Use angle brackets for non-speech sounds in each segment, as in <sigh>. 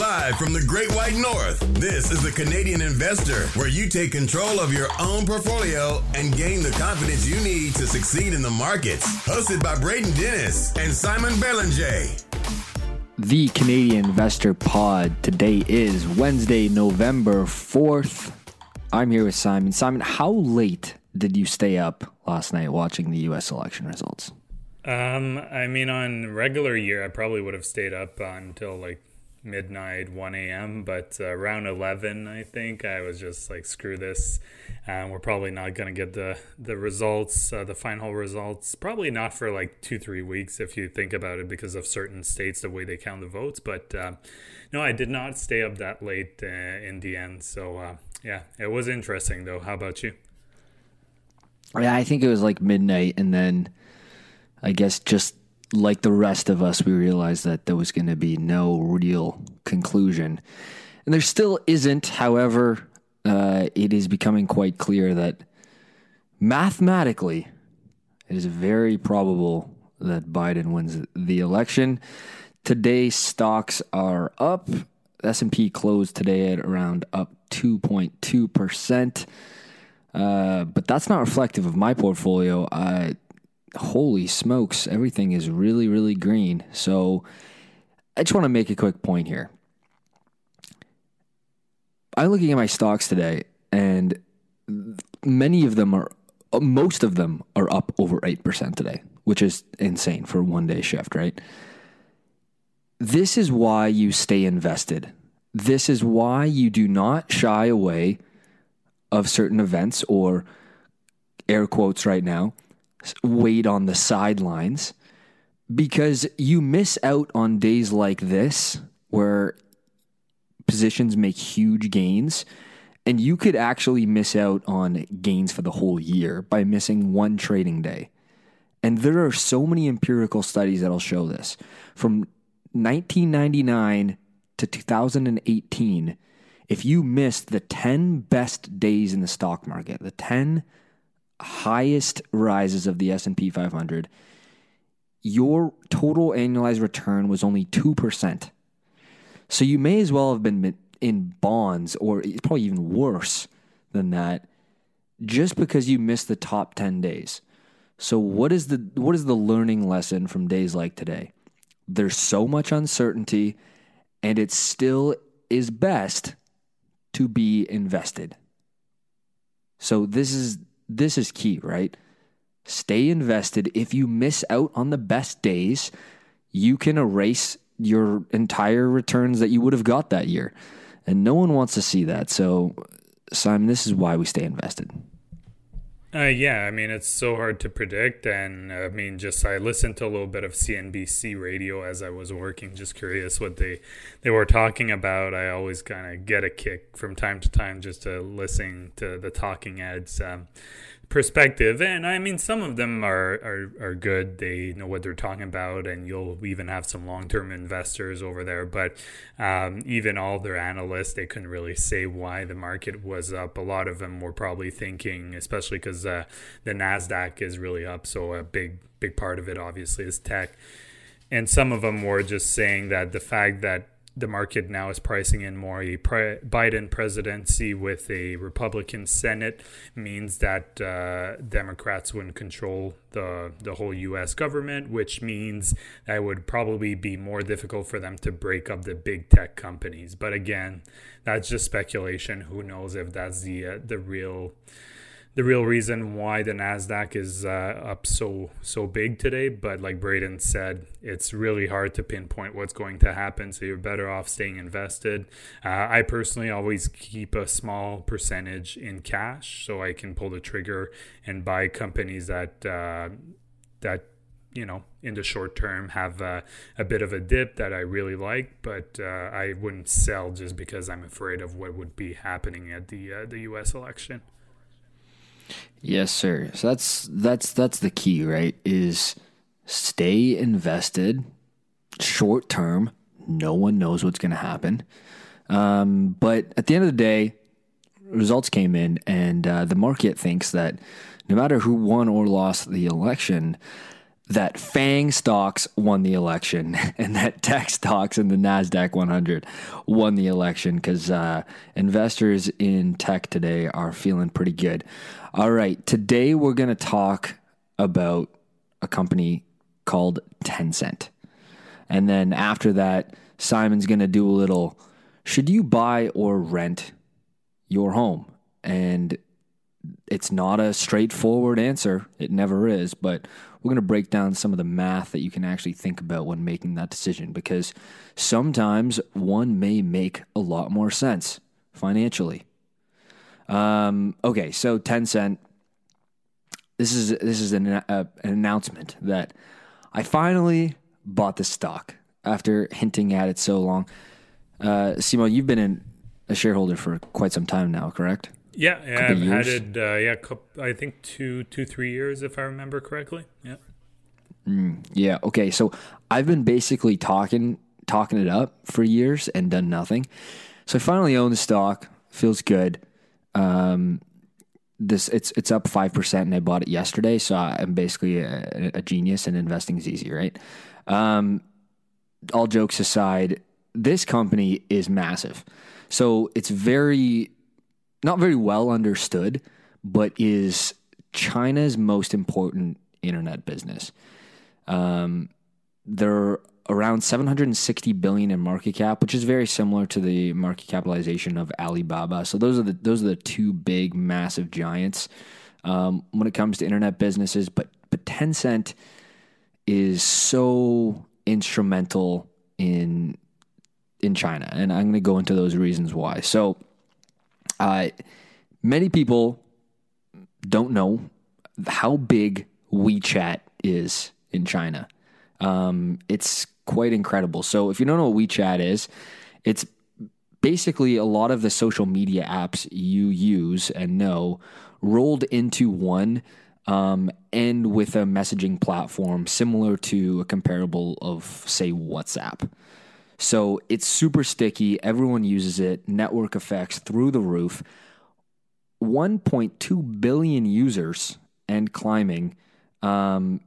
Live from the Great White North, this is the Canadian Investor, where you take control of your own portfolio and gain the confidence you need to succeed in the markets. Hosted by Braden Dennis and Simon Belanger. The Canadian Investor Pod. Today is Wednesday, November 4th. I'm here with Simon. Simon, how late did you stay up last night watching the US election results? Um, I mean, on regular year, I probably would have stayed up until like midnight, 1 a.m. But uh, around 11, I think I was just like, screw this. Um, we're probably not going to get the, the results, uh, the final results, probably not for like two, three weeks if you think about it because of certain states, the way they count the votes. But uh, no, I did not stay up that late uh, in the end. So uh, yeah, it was interesting though. How about you? Yeah, I think it was like midnight, and then I guess just like the rest of us, we realized that there was going to be no real conclusion. And there still isn't. However, uh, it is becoming quite clear that mathematically, it is very probable that Biden wins the election. Today, stocks are up. S&P closed today at around up 2.2%. Uh, but that's not reflective of my portfolio. I holy smokes, everything is really, really green. So I just want to make a quick point here. I'm looking at my stocks today, and many of them are, most of them are up over 8% today, which is insane for one day shift, right? This is why you stay invested. This is why you do not shy away of certain events or air quotes right now wait on the sidelines because you miss out on days like this where positions make huge gains and you could actually miss out on gains for the whole year by missing one trading day. And there are so many empirical studies that'll show this. From 1999 to 2018, if you missed the 10 best days in the stock market, the 10 highest rises of the S&P 500, your total annualized return was only 2%. So you may as well have been in bonds or it's probably even worse than that just because you missed the top 10 days. So what is the what is the learning lesson from days like today? There's so much uncertainty and it still is best to be invested. So this is this is key, right? Stay invested. If you miss out on the best days, you can erase your entire returns that you would have got that year. And no one wants to see that. So, Simon, this is why we stay invested. Uh, yeah, I mean, it's so hard to predict. And I mean, just I listened to a little bit of CNBC radio as I was working, just curious what they, they were talking about. I always kind of get a kick from time to time just to listen to the talking heads. Um, perspective and i mean some of them are, are are good. They know what they're talking about and you'll even have some long-term investors over there but um, even all their analysts they couldn't really say why the market was up. A lot of them were probably thinking especially because uh, the nasdaq is really up so a big big part of it obviously is tech. And some of them were just saying that the fact that the market now is pricing in more a pre- Biden presidency with a Republican Senate means that uh, Democrats wouldn't control the the whole U.S. government, which means that it would probably be more difficult for them to break up the big tech companies. But again, that's just speculation. Who knows if that's the uh, the real the real reason why the Nasdaq is uh, up so so big today. But like Braden said, it's really hard to pinpoint what's going to happen. So you're better off staying invested. Uh, I personally always keep a small percentage in cash, so I can pull the trigger and buy companies that uh, that you know in the short term have a, a bit of a dip that I really like, but uh, I wouldn't sell just because I'm afraid of what would be happening at the uh, the U.S. election. Yes, sir. So that's that's that's the key, right? Is stay invested short term. No one knows what's going to happen. Um, but at the end of the day, results came in, and uh, the market thinks that no matter who won or lost the election, that FANG stocks won the election <laughs> and that tech stocks in the NASDAQ 100 won the election because uh, investors in tech today are feeling pretty good. All right, today we're going to talk about a company called Tencent. And then after that, Simon's going to do a little should you buy or rent your home? And it's not a straightforward answer. It never is, but we're going to break down some of the math that you can actually think about when making that decision because sometimes one may make a lot more sense financially. Um, okay, so Tencent. This is this is an, uh, an announcement that I finally bought the stock after hinting at it so long. Uh, you've been in a shareholder for quite some time now, correct? Yeah, yeah I've years? had it. Uh, yeah, couple, I think two, two, three years, if I remember correctly. Yeah. Mm, yeah. Okay. So I've been basically talking, talking it up for years and done nothing. So I finally own the stock. Feels good. Um, this it's it's up five percent, and I bought it yesterday. So I'm basically a, a genius, and investing is easy, right? Um, all jokes aside, this company is massive. So it's very not very well understood, but is China's most important internet business. Um, they're around 760 billion in market cap, which is very similar to the market capitalization of Alibaba. So those are the those are the two big, massive giants um, when it comes to internet businesses. But but Tencent is so instrumental in in China, and I'm going to go into those reasons why. So uh, many people don't know how big WeChat is in China. Um, it's quite incredible. So if you don't know what WeChat is, it's basically a lot of the social media apps you use and know rolled into one um, and with a messaging platform similar to a comparable of, say, WhatsApp. So it's super sticky. Everyone uses it. Network effects through the roof. 1.2 billion users and climbing. Um,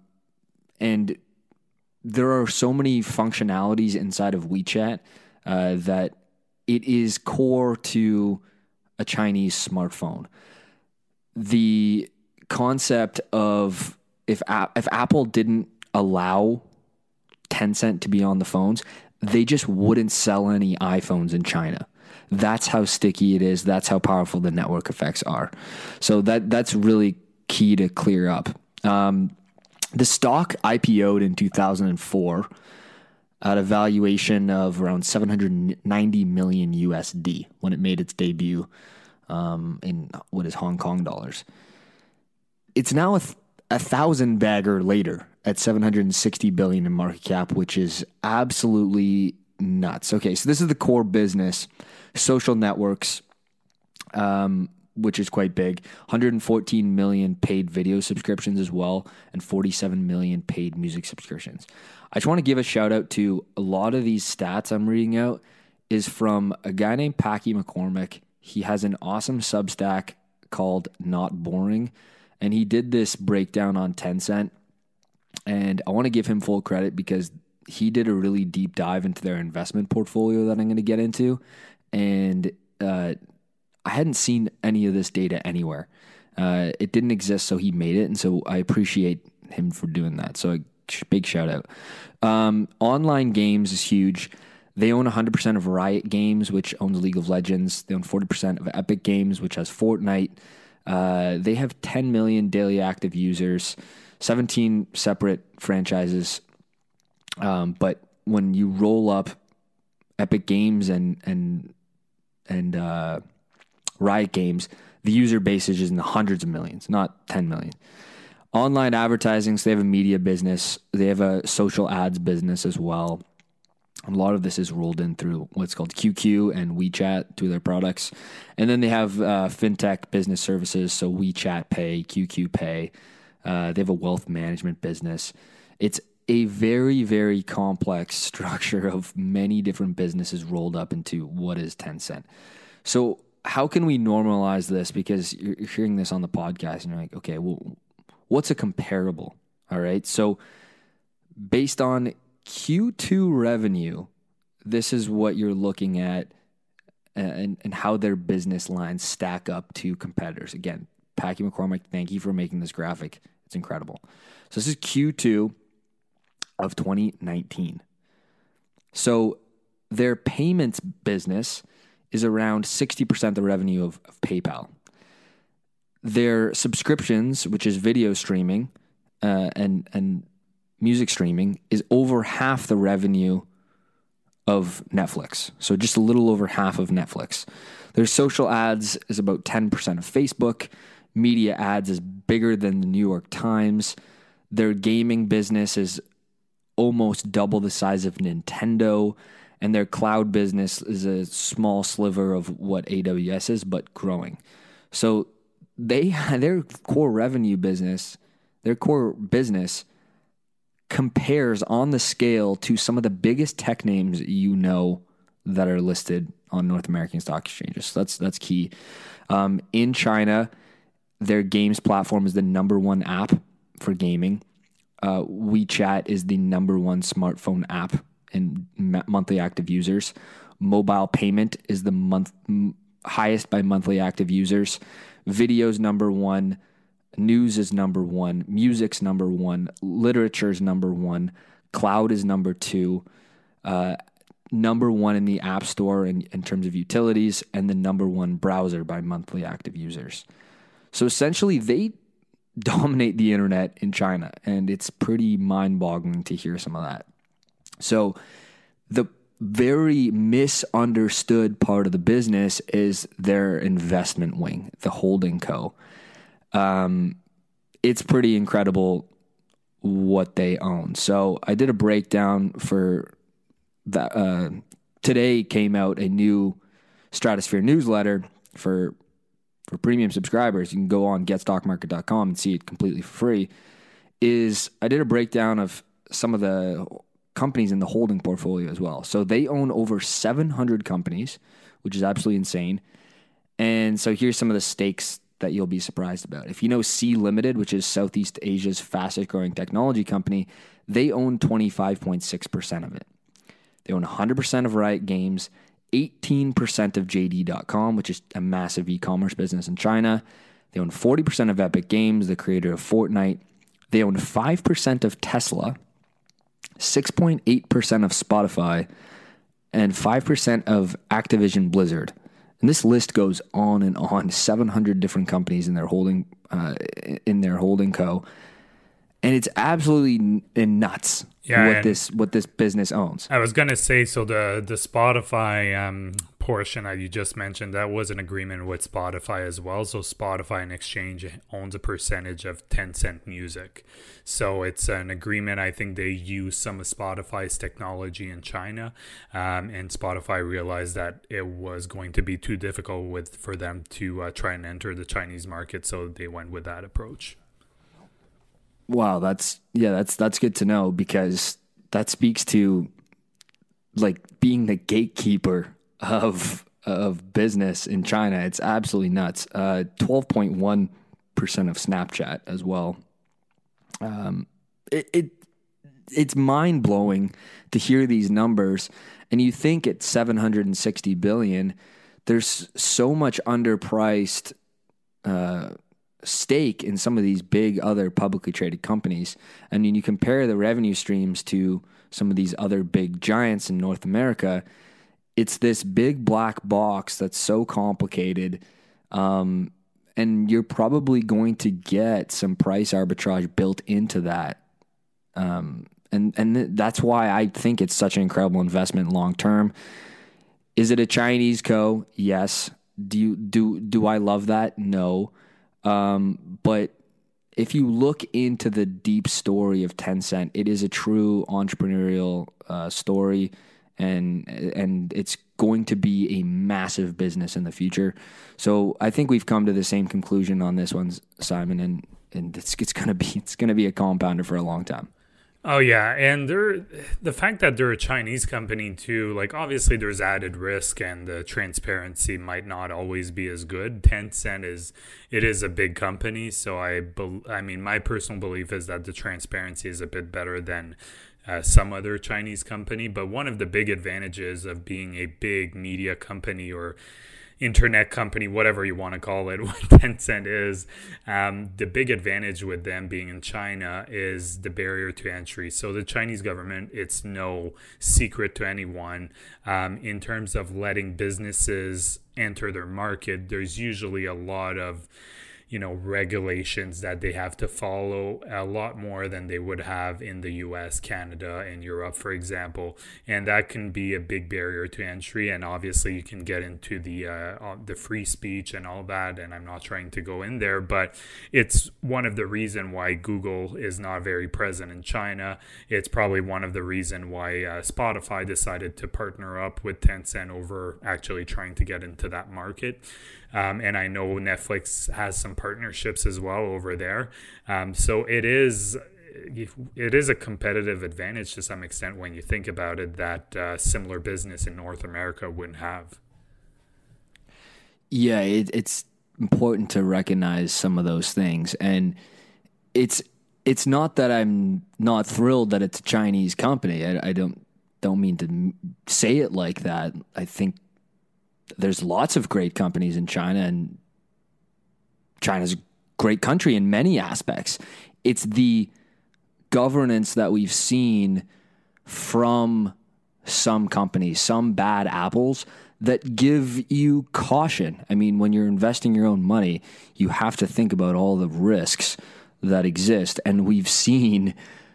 and there are so many functionalities inside of WeChat uh, that it is core to a Chinese smartphone. The concept of if if Apple didn't allow Tencent to be on the phones, they just wouldn't sell any iPhones in China. That's how sticky it is. That's how powerful the network effects are. So that that's really key to clear up. Um, the stock IPO'd in 2004 at a valuation of around 790 million USD when it made its debut um, in what is Hong Kong dollars. It's now a, th- a thousand bagger later at 760 billion in market cap, which is absolutely nuts. Okay, so this is the core business, social networks, um, which is quite big. 114 million paid video subscriptions as well, and 47 million paid music subscriptions. I just want to give a shout out to a lot of these stats I'm reading out is from a guy named Packy McCormick. He has an awesome Substack called Not Boring, and he did this breakdown on Tencent and I want to give him full credit because he did a really deep dive into their investment portfolio that I'm going to get into. And uh, I hadn't seen any of this data anywhere. Uh, it didn't exist, so he made it. And so I appreciate him for doing that. So a big shout out. Um, online games is huge. They own 100% of Riot Games, which owns League of Legends. They own 40% of Epic Games, which has Fortnite. Uh, they have 10 million daily active users. 17 separate franchises. Um, but when you roll up Epic Games and and and uh, Riot Games, the user base is in the hundreds of millions, not 10 million. Online advertising, so they have a media business, they have a social ads business as well. A lot of this is rolled in through what's called QQ and WeChat, of their products. And then they have uh, fintech business services, so WeChat Pay, QQ Pay, uh, they have a wealth management business. It's a very, very complex <laughs> structure of many different businesses rolled up into what is Tencent. So, how can we normalize this? Because you're hearing this on the podcast and you're like, okay, well, what's a comparable? All right. So, based on Q2 revenue, this is what you're looking at and, and how their business lines stack up to competitors. Again, Packy McCormick, thank you for making this graphic. It's incredible. So this is Q2 of 2019. So their payments business is around 60% of the revenue of, of PayPal. Their subscriptions, which is video streaming uh, and, and music streaming, is over half the revenue of Netflix. So just a little over half of Netflix. Their social ads is about 10% of Facebook. Media ads is bigger than the New York Times. Their gaming business is almost double the size of Nintendo. And their cloud business is a small sliver of what AWS is, but growing. So they <laughs> their core revenue business, their core business compares on the scale to some of the biggest tech names you know that are listed on North American stock exchanges. So that's that's key. Um, in China, their games platform is the number one app for gaming. Uh, WeChat is the number one smartphone app in monthly active users. Mobile payment is the month m- highest by monthly active users. Videos number one news is number one, music's number one, literature's number one, cloud is number two, uh, number one in the App Store in, in terms of utilities, and the number one browser by monthly active users. So essentially, they <laughs> dominate the internet in China, and it's pretty mind boggling to hear some of that. So, the very misunderstood part of the business is their investment wing, the holding co. Um, it's pretty incredible what they own. So I did a breakdown for that. Uh, today came out a new Stratosphere newsletter for for premium subscribers. You can go on getstockmarket.com and see it completely for free. Is I did a breakdown of some of the companies in the holding portfolio as well. So they own over 700 companies, which is absolutely insane. And so here's some of the stakes that you'll be surprised about. If you know Sea Limited, which is Southeast Asia's fastest growing technology company, they own 25.6% of it. They own 100% of Riot Games, 18% of JD.com, which is a massive e commerce business in China. They own 40% of Epic Games, the creator of Fortnite. They own 5% of Tesla, 6.8% of Spotify, and 5% of Activision Blizzard. And this list goes on and on. <laughs> Seven hundred different companies in their holding uh, in their holding co, and it's absolutely in nuts yeah, what this what this business owns. I was gonna say so the the Spotify um, portion that you just mentioned, that was an agreement with Spotify as well. So Spotify in exchange owns a percentage of Tencent Music. So it's an agreement. I think they use some of Spotify's technology in China, um, and Spotify realized that it was going to be too difficult with for them to uh, try and enter the Chinese market. So they went with that approach. Wow, that's yeah, that's that's good to know because that speaks to like being the gatekeeper of of business in China. It's absolutely nuts. Uh, twelve point one percent of Snapchat as well. Um, it, it it's mind blowing to hear these numbers, and you think at seven hundred and sixty billion, there's so much underpriced. Uh, stake in some of these big other publicly traded companies. I mean, you compare the revenue streams to some of these other big giants in North America, it's this big black box that's so complicated. Um, and you're probably going to get some price arbitrage built into that. Um, and and that's why I think it's such an incredible investment long term. Is it a Chinese co? Yes. Do you do do I love that? No. Um, but if you look into the deep story of Tencent, it is a true entrepreneurial uh, story and and it's going to be a massive business in the future. So I think we've come to the same conclusion on this one, Simon, and and it's it's gonna be <laughs> it's gonna be a compounder for a long time. Oh yeah, and they're the fact that they're a Chinese company too. Like obviously, there's added risk, and the transparency might not always be as good. Tencent is it is a big company, so I I mean, my personal belief is that the transparency is a bit better than uh, some other Chinese company. But one of the big advantages of being a big media company or internet company, whatever you want to call it, <laughs> what Tencent is. Um, the big advantage with them being in China is the barrier to entry. So the Chinese government, it's no secret to anyone um, in terms of letting businesses enter their market. There's usually a lot of you know regulations that they have to follow a lot more than they would have in the US, Canada, and Europe, for example, and that can be a big barrier to entry. And obviously, you can get into the uh, the free speech and all that. And I'm not trying to go in there, but it's one of the reason why Google is not very present in China. It's probably one of the reason why uh, Spotify decided to partner up with Tencent over actually trying to get into that market. Um, and I know Netflix has some partnerships as well over there. Um, so it is it is a competitive advantage to some extent when you think about it that uh, similar business in North America wouldn't have. Yeah, it, it's important to recognize some of those things, and it's it's not that I'm not thrilled that it's a Chinese company. I, I don't don't mean to say it like that. I think there's lots of great companies in China, and China's a great country in many aspects. It's the governance that we've seen from some companies, some bad apples that give you caution. I mean, when you're investing your own money, you have to think about all the risks that exist. And we've seen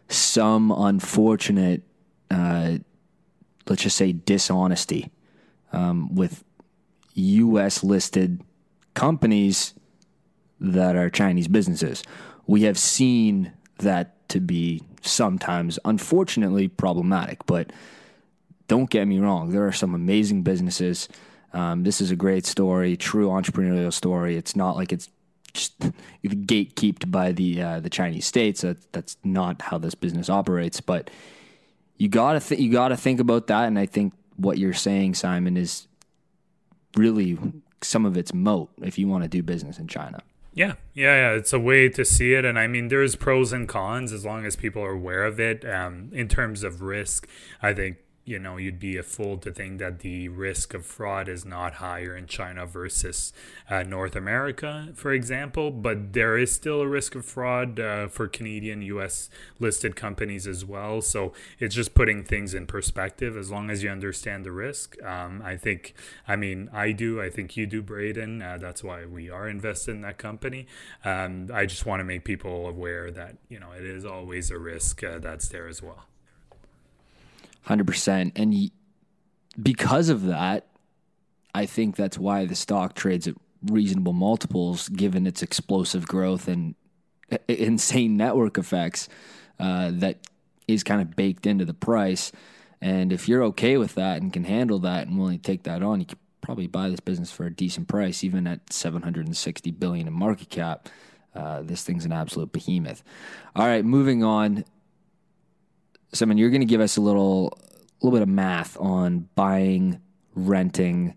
some unfortunate, uh, let's just say, dishonesty um, with US listed companies that are Chinese businesses. We have seen that to be sometimes, unfortunately, problematic. But don't get me wrong, there are some amazing businesses. Um, this is a great story, true entrepreneurial story. It's not like it's just gatekept by the uh, the Chinese states. That, that's not how this business operates. But you gotta th- you gotta think about that. And I think what you're saying, Simon, is really some of its moat if you want to do business in China. Yeah, yeah, yeah. It's a way to see it, and I mean, there's pros and cons as long as people are aware of it. Um, in terms of risk, I think you know, you'd be a fool to think that the risk of fraud is not higher in China versus uh, North America, for example. But there is still a risk of fraud uh, for Canadian, US listed companies as well. So it's just putting things in perspective as long as you understand the risk. Um, I think, I mean, I do. I think you do, Braden. Uh, that's why we are invested in that company. Um, I just want to make people aware that, you know, it is always a risk uh, that's there as well. 100%. And because of that, I think that's why the stock trades at reasonable multiples given its explosive growth and insane network effects uh, that is kind of baked into the price. And if you're okay with that and can handle that and willing to take that on, you could probably buy this business for a decent price, even at 760 billion in market cap. Uh, this thing's an absolute behemoth. All right, moving on. Simon, you're going to give us a little, a little bit of math on buying, renting,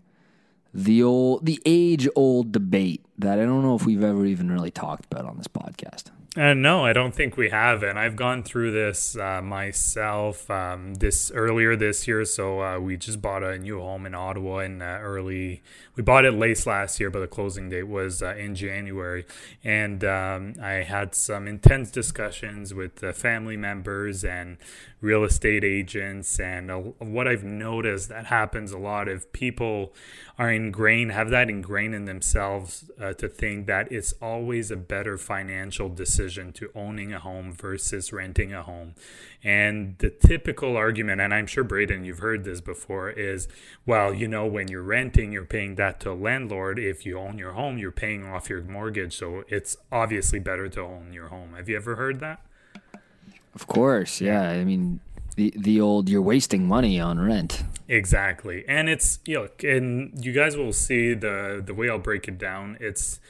the old, the age old debate that I don't know if we've ever even really talked about on this podcast. Uh, no, I don't think we have, and I've gone through this uh, myself um, this earlier this year. So uh, we just bought a new home in Ottawa in uh, early. We bought it late last year, but the closing date was uh, in January, and um, I had some intense discussions with family members and real estate agents. And what I've noticed that happens a lot if people are ingrained, have that ingrained in themselves uh, to think that it's always a better financial decision to owning a home versus renting a home. And the typical argument, and I'm sure Braden, you've heard this before, is well, you know, when you're renting, you're paying that to a landlord. If you own your home, you're paying off your mortgage. So it's obviously better to own your home. Have you ever heard that? Of course, yeah. I mean, the the old you're wasting money on rent. Exactly, and it's you know, and you guys will see the the way I'll break it down. It's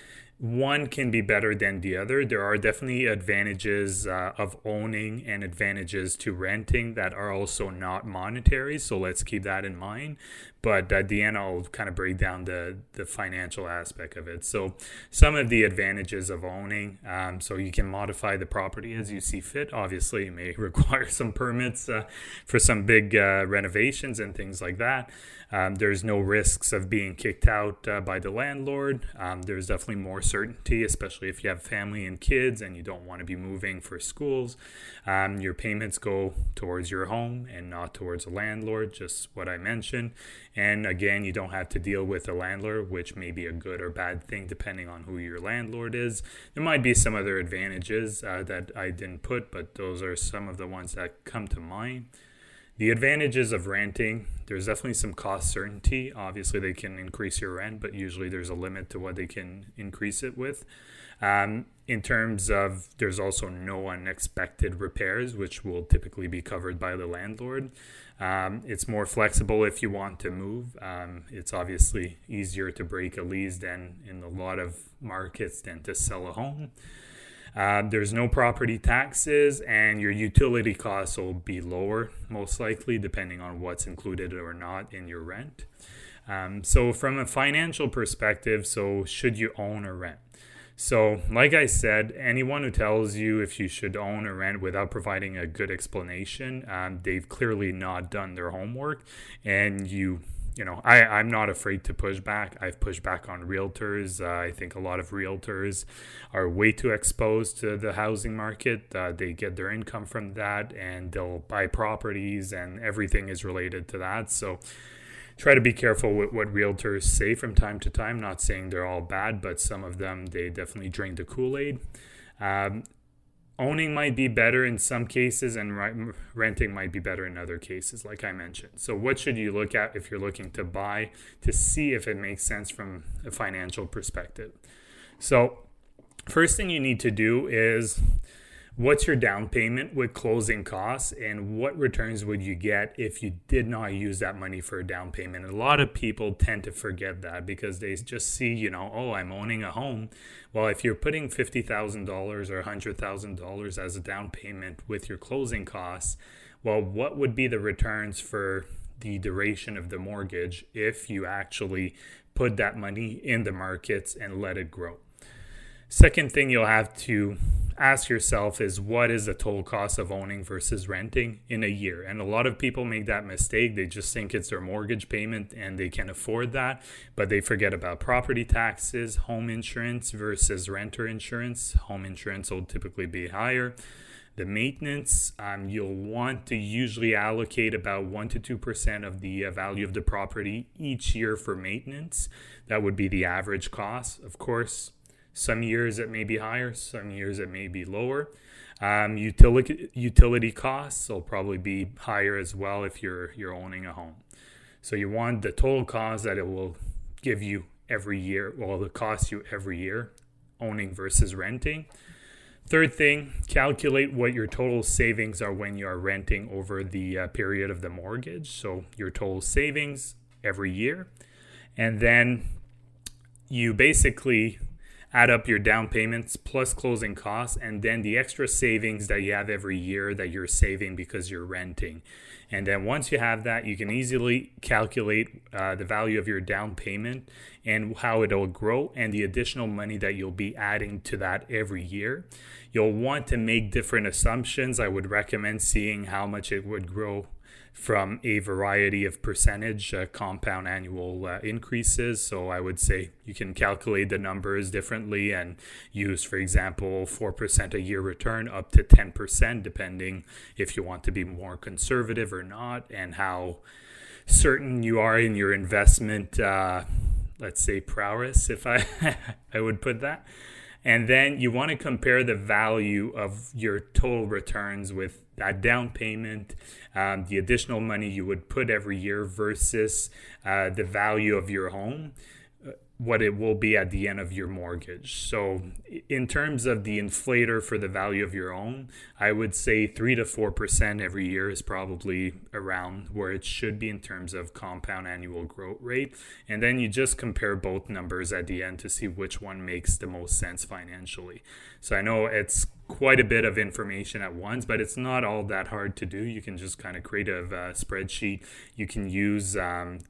one can be better than the other. There are definitely advantages uh, of owning and advantages to renting that are also not monetary. So let's keep that in mind. But at the end, I'll kind of break down the, the financial aspect of it. So, some of the advantages of owning um, so you can modify the property as you see fit. Obviously, you may <laughs> require some permits uh, for some big uh, renovations and things like that. Um, there's no risks of being kicked out uh, by the landlord. Um, there's definitely more certainty, especially if you have family and kids and you don't want to be moving for schools. Um, your payments go towards your home and not towards a landlord, just what I mentioned. And again, you don't have to deal with a landlord, which may be a good or bad thing depending on who your landlord is. There might be some other advantages uh, that I didn't put, but those are some of the ones that come to mind. The advantages of renting, there's definitely some cost certainty. Obviously, they can increase your rent, but usually there's a limit to what they can increase it with. Um, in terms of, there's also no unexpected repairs, which will typically be covered by the landlord. Um, it's more flexible if you want to move. Um, it's obviously easier to break a lease than in a lot of markets than to sell a home. Uh, there's no property taxes, and your utility costs will be lower, most likely, depending on what's included or not in your rent. Um, so, from a financial perspective, so should you own or rent? So, like I said, anyone who tells you if you should own or rent without providing a good explanation, um, they've clearly not done their homework, and you you know, I, I'm not afraid to push back. I've pushed back on realtors. Uh, I think a lot of realtors are way too exposed to the housing market. Uh, they get their income from that and they'll buy properties and everything is related to that. So try to be careful with what realtors say from time to time. Not saying they're all bad, but some of them, they definitely drink the Kool Aid. Um, owning might be better in some cases and renting might be better in other cases like i mentioned. So what should you look at if you're looking to buy to see if it makes sense from a financial perspective? So first thing you need to do is what's your down payment with closing costs and what returns would you get if you did not use that money for a down payment? A lot of people tend to forget that because they just see you know oh i'm owning a home. Well if you're putting $50000 or $100000 as a down payment with your closing costs well what would be the returns for the duration of the mortgage if you actually put that money in the markets and let it grow second thing you'll have to ask yourself is what is the total cost of owning versus renting in a year? And a lot of people make that mistake. They just think it's their mortgage payment and they can afford that, but they forget about property taxes, home insurance versus renter insurance. Home insurance will typically be higher. The maintenance, um, you'll want to usually allocate about 1% to 2% of the uh, value of the property each year for maintenance. That would be the average cost. Of course, some years it may be higher, some years it may be lower. Um, utility utility costs will probably be higher as well if you're you're owning a home. So you want the total cost that it will give you every year. Well, it costs you every year, owning versus renting. Third thing, calculate what your total savings are when you are renting over the uh, period of the mortgage. So your total savings every year, and then you basically add up your down payments plus closing costs and then the extra savings that you have every year that you're saving because you're renting. And then once you have that, you can easily calculate uh, the value of your down payment and how it'll grow and the additional money that you'll be adding to that every year. You'll want to make different assumptions. I would recommend seeing how much it would grow from a variety of percentage uh, compound annual uh, increases. So I would say you can calculate the numbers differently and use, for example, 4% a year return up to 10%, depending if you want to be more conservative or not, and how certain you are in your investment, uh, let's say, prowess, if I, <laughs> I would put that. And then you want to compare the value of your total returns with that down payment, um, the additional money you would put every year versus uh, the value of your home. What it will be at the end of your mortgage. So, in terms of the inflator for the value of your own, I would say 3 to 4% every year is probably around where it should be in terms of compound annual growth rate. And then you just compare both numbers at the end to see which one makes the most sense financially. So, I know it's quite a bit of information at once, but it's not all that hard to do. You can just kind of create a uh, spreadsheet. You can use um,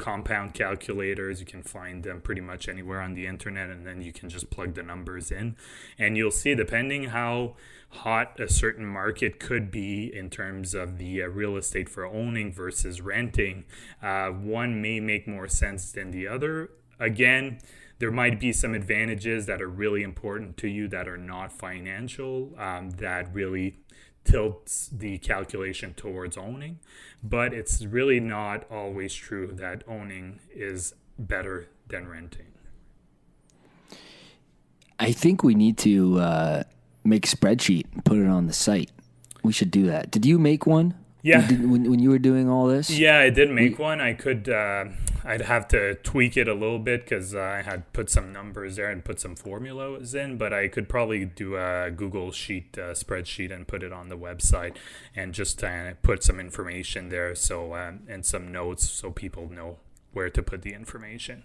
compound calculators. You can find them pretty much anywhere on the internet, and then you can just plug the numbers in. And you'll see, depending how hot a certain market could be in terms of the uh, real estate for owning versus renting, uh, one may make more sense than the other. Again, there might be some advantages that are really important to you that are not financial, um, that really tilts the calculation towards owning, but it's really not always true that owning is better than renting. I think we need to uh, make a spreadsheet and put it on the site. We should do that. Did you make one? Yeah. Did, when, when you were doing all this? Yeah, I did make we, one. I could. Uh, I'd have to tweak it a little bit because uh, I had put some numbers there and put some formulas in. But I could probably do a Google Sheet uh, spreadsheet and put it on the website and just uh, put some information there. So um, and some notes so people know where to put the information.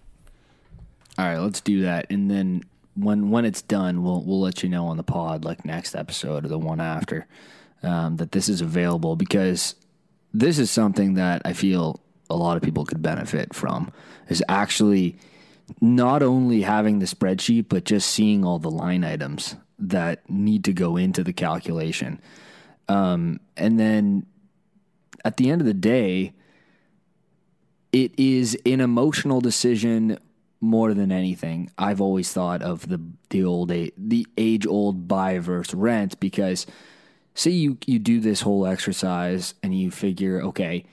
All right, let's do that, and then when when it's done, we'll we'll let you know on the pod, like next episode or the one after um, that this is available because this is something that I feel a lot of people could benefit from is actually not only having the spreadsheet, but just seeing all the line items that need to go into the calculation. Um, and then at the end of the day, it is an emotional decision more than anything. I've always thought of the the old the age old buy versus rent because say you you do this whole exercise and you figure okay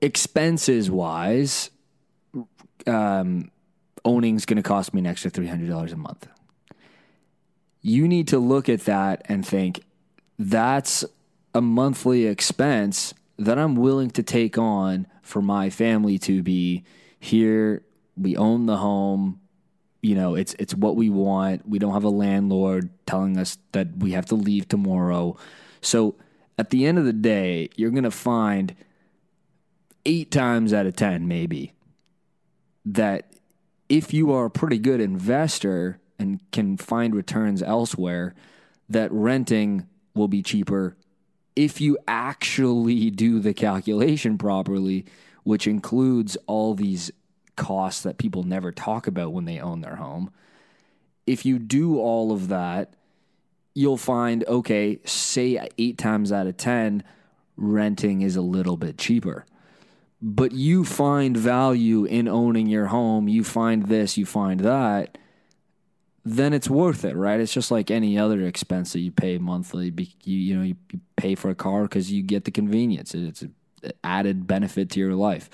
expenses wise um, owning is going to cost me an extra $300 a month. You need to look at that and think that's a monthly expense that I'm willing to take on for my family to be here. We own the home you know it's it's what we want. We don't have a landlord telling us that we have to leave tomorrow. So at the end of the day you're going to find 8 times out of 10 maybe that if you are a pretty good investor and can find returns elsewhere that renting will be cheaper if you actually do the calculation properly which includes all these costs that people never talk about when they own their home. If you do all of that, you'll find okay, say 8 times out of 10 renting is a little bit cheaper. But you find value in owning your home, you find this, you find that, then it's worth it, right? It's just like any other expense that you pay monthly. You, you know, you, pay for a car because you get the convenience. It's an added benefit to your life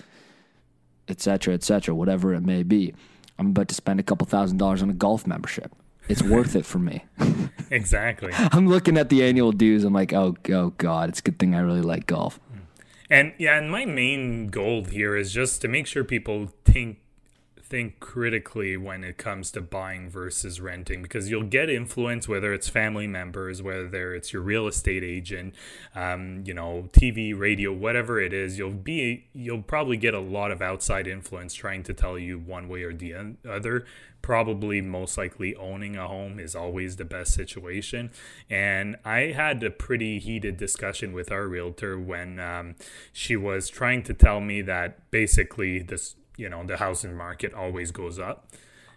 etc., etc., whatever it may be. I'm about to spend a couple thousand dollars on a golf membership. It's worth it for me. <laughs> exactly. <laughs> I'm looking at the annual dues. I'm like, oh, oh God, it's a good thing I really like golf. And yeah, and my main goal here is just to make sure people think think critically when it comes to buying versus renting because you'll get influence whether it's family members whether it's your real estate agent um, you know tv radio whatever it is you'll be you'll probably get a lot of outside influence trying to tell you one way or the other probably most likely owning a home is always the best situation. And I had a pretty heated discussion with our realtor when um, she was trying to tell me that basically this you know, the housing market always goes up.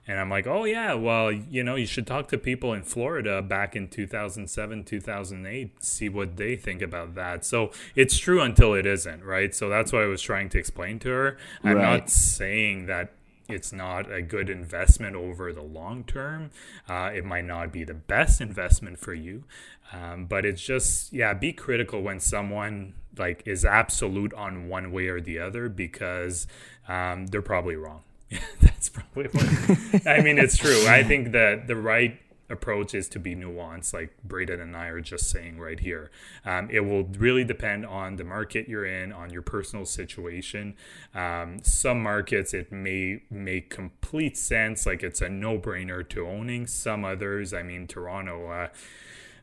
And I'm like, oh, yeah, well, you know, you should talk to people in Florida back in 2007, 2008, see what they think about that. So it's true until it isn't, right? So that's what I was trying to explain to her. I'm right. not saying that it's not a good investment over the long term. Uh, it might not be the best investment for you, um, but it's just yeah, be critical when someone like is absolute on one way or the other because um, they're probably wrong. <laughs> That's probably what I mean. It's true. I think that the right approach is to be nuanced, like Braden and I are just saying right here. Um, it will really depend on the market you're in, on your personal situation. Um, some markets it may make complete sense, like it's a no brainer to owning. Some others, I mean, Toronto, uh,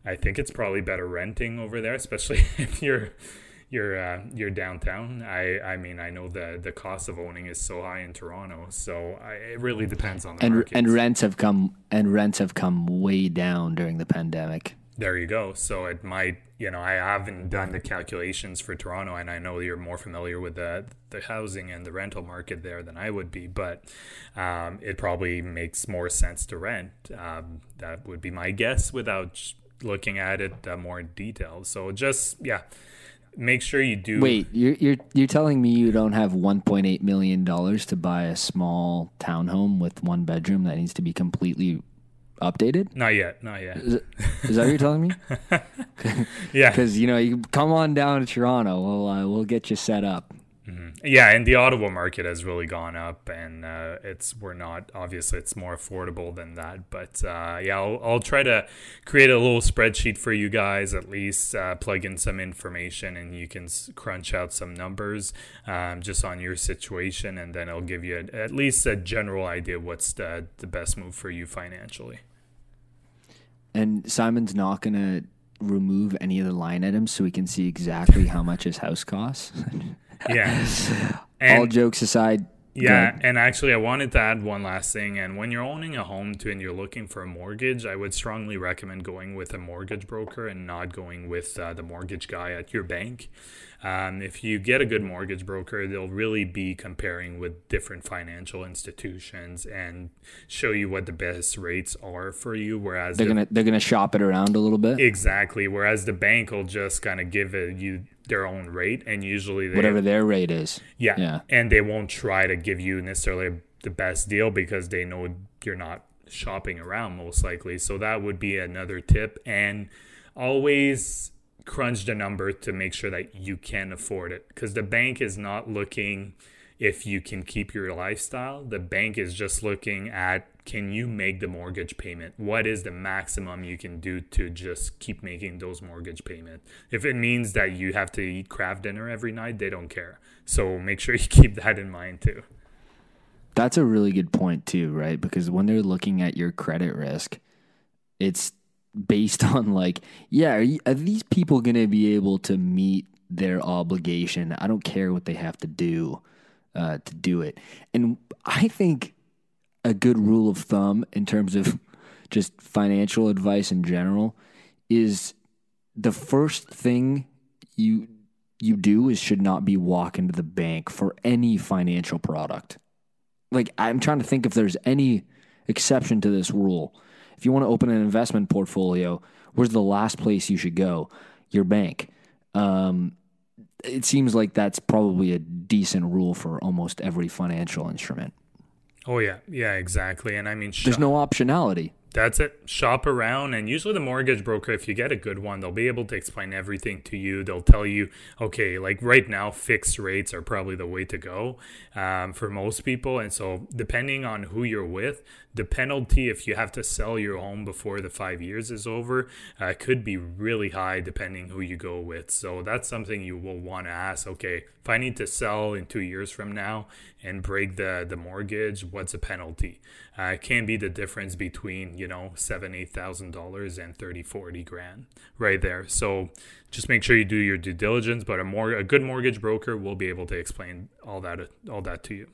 I think it's probably better renting over there, <laughs> especially if you're you're uh, you're downtown. I I mean I know the the cost of owning is so high in Toronto, so I, it really depends on the and markets. and rents have come and rents have come way down during the pandemic. There you go. So it might, you know, I haven't done the calculations for Toronto, and I know you're more familiar with the the housing and the rental market there than I would be, but um, it probably makes more sense to rent. Um, that would be my guess without looking at it uh, more in detail. So just yeah, make sure you do. Wait, you're you're you're telling me you don't have 1.8 million dollars to buy a small townhome with one bedroom that needs to be completely updated? Not yet. Not yet. Is, is that what you're telling me? <laughs> yeah. <laughs> Because you know, you come on down to Toronto. We'll uh, we'll get you set up. Yeah, and the Ottawa market has really gone up, and uh, it's we're not obviously it's more affordable than that. But uh, yeah, I'll, I'll try to create a little spreadsheet for you guys at least, uh, plug in some information, and you can crunch out some numbers um, just on your situation, and then I'll give you a, at least a general idea what's the the best move for you financially. And Simon's not gonna remove any of the line items so we can see exactly how much his house costs. <laughs> Yeah, <laughs> All jokes aside, Yeah, and actually, I wanted to add one last thing. And when you're owning a home too, and you're looking for a mortgage, I would strongly recommend going with a mortgage broker and not going with uh, the mortgage guy at your bank. Um, if you get a good mortgage broker, they'll really be comparing with different financial institutions and show you what the best rates are for you. Whereas they're the- gonna they're gonna shop it around a little bit. exactly, whereas the bank will just kind of give it, you their own rate, and usually they whatever their rate is. yeah. Yeah. And they won't try to give you necessarily the best deal because they know you're not shopping around most likely. So that would be another tip. And always crunch the number to make sure that you can afford it because the bank is not looking if you can keep your lifestyle. The bank is just looking at can you make the mortgage payment? What is the maximum you can do to just keep making those mortgage payments? If it means that you have to eat Kraft Dinner every night, they don't care. So make sure <laughs> you keep that in mind too. That's a really good point too, right? Because when they're looking at your credit risk, it's based <laughs> on like, yeah, are, you, are these people going to be able to meet their obligation? I don't care what they have to do uh, to do it. And I think a good rule of thumb in terms of just financial advice in general is the first thing you you do is should not be walking to the bank for any financial product like I'm trying to think if there's any exception to this rule. If you want to open an investment portfolio, where's the last place you should go? Your bank. Um, it seems like that's probably a decent rule for almost every financial instrument. Oh yeah, yeah, exactly. And I mean, There's no optionality. That's it. Shop around, and usually the mortgage broker, if you get a good one, they'll be able to explain everything to you. They'll tell you, okay, like right now, fixed rates are probably the way to go um, for most people. And so, depending on who you're with, the penalty if you have to sell your home before the five years is over uh, could be really high depending who you go with. So that's something you will want to ask. Okay, if I need to sell in two years from now and break the the mortgage, what's the penalty? Uh, it can be the difference between you know seven eight thousand dollars and 30 40 grand right there. So just make sure you do your due diligence. But a more a good mortgage broker will be able to explain all that all that to you.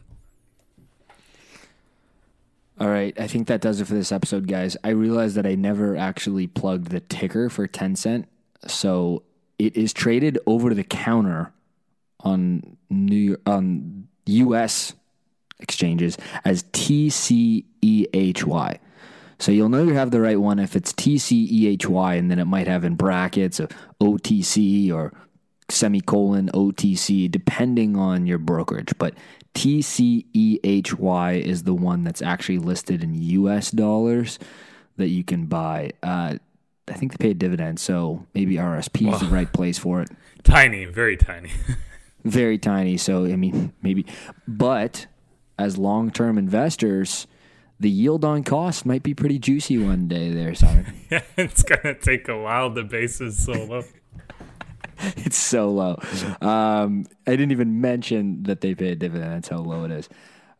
All right, I think that does it for this episode, guys. I realized that I never actually plugged the ticker for Tencent, so it is traded over the counter on New on U.S. exchanges as TCEHY. So you'll know you have the right one if it's TCEHY, and then it might have in brackets a OTC or semicolon OTC, depending on your brokerage. But TCEHY is the one that's actually listed in US dollars that you can buy. Uh, I think they pay a dividend, so maybe RSP is the right place for it. Tiny, very tiny. Very tiny, so I mean, maybe. But as long term investors, the yield on cost might be pretty juicy one day there, Simon. <laughs> yeah, it's gonna take a while. The base is so low. <laughs> it's so low. Um, I didn't even mention that they pay a dividend. That's how low it is.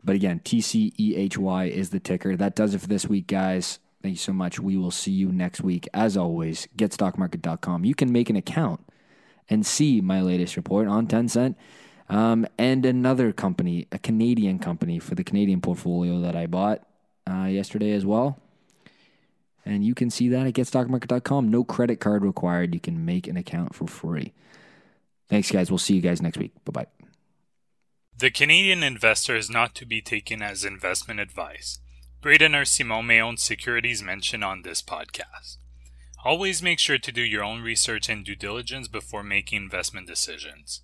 But again, TCEHY is the ticker. That does it for this week, guys. Thank you so much. We will see you next week. As always, getstockmarket.com. You can make an account and see my latest report on Tencent um, and another company, a Canadian company for the Canadian portfolio that I bought uh, yesterday as well. And you can see that at getstockmarket.com. No credit card required. You can make an account for free. Thanks, guys. We'll see you guys next week. Bye bye. The Canadian investor is not to be taken as investment advice. Braden or Simon may own securities mentioned on this podcast. Always make sure to do your own research and due diligence before making investment decisions.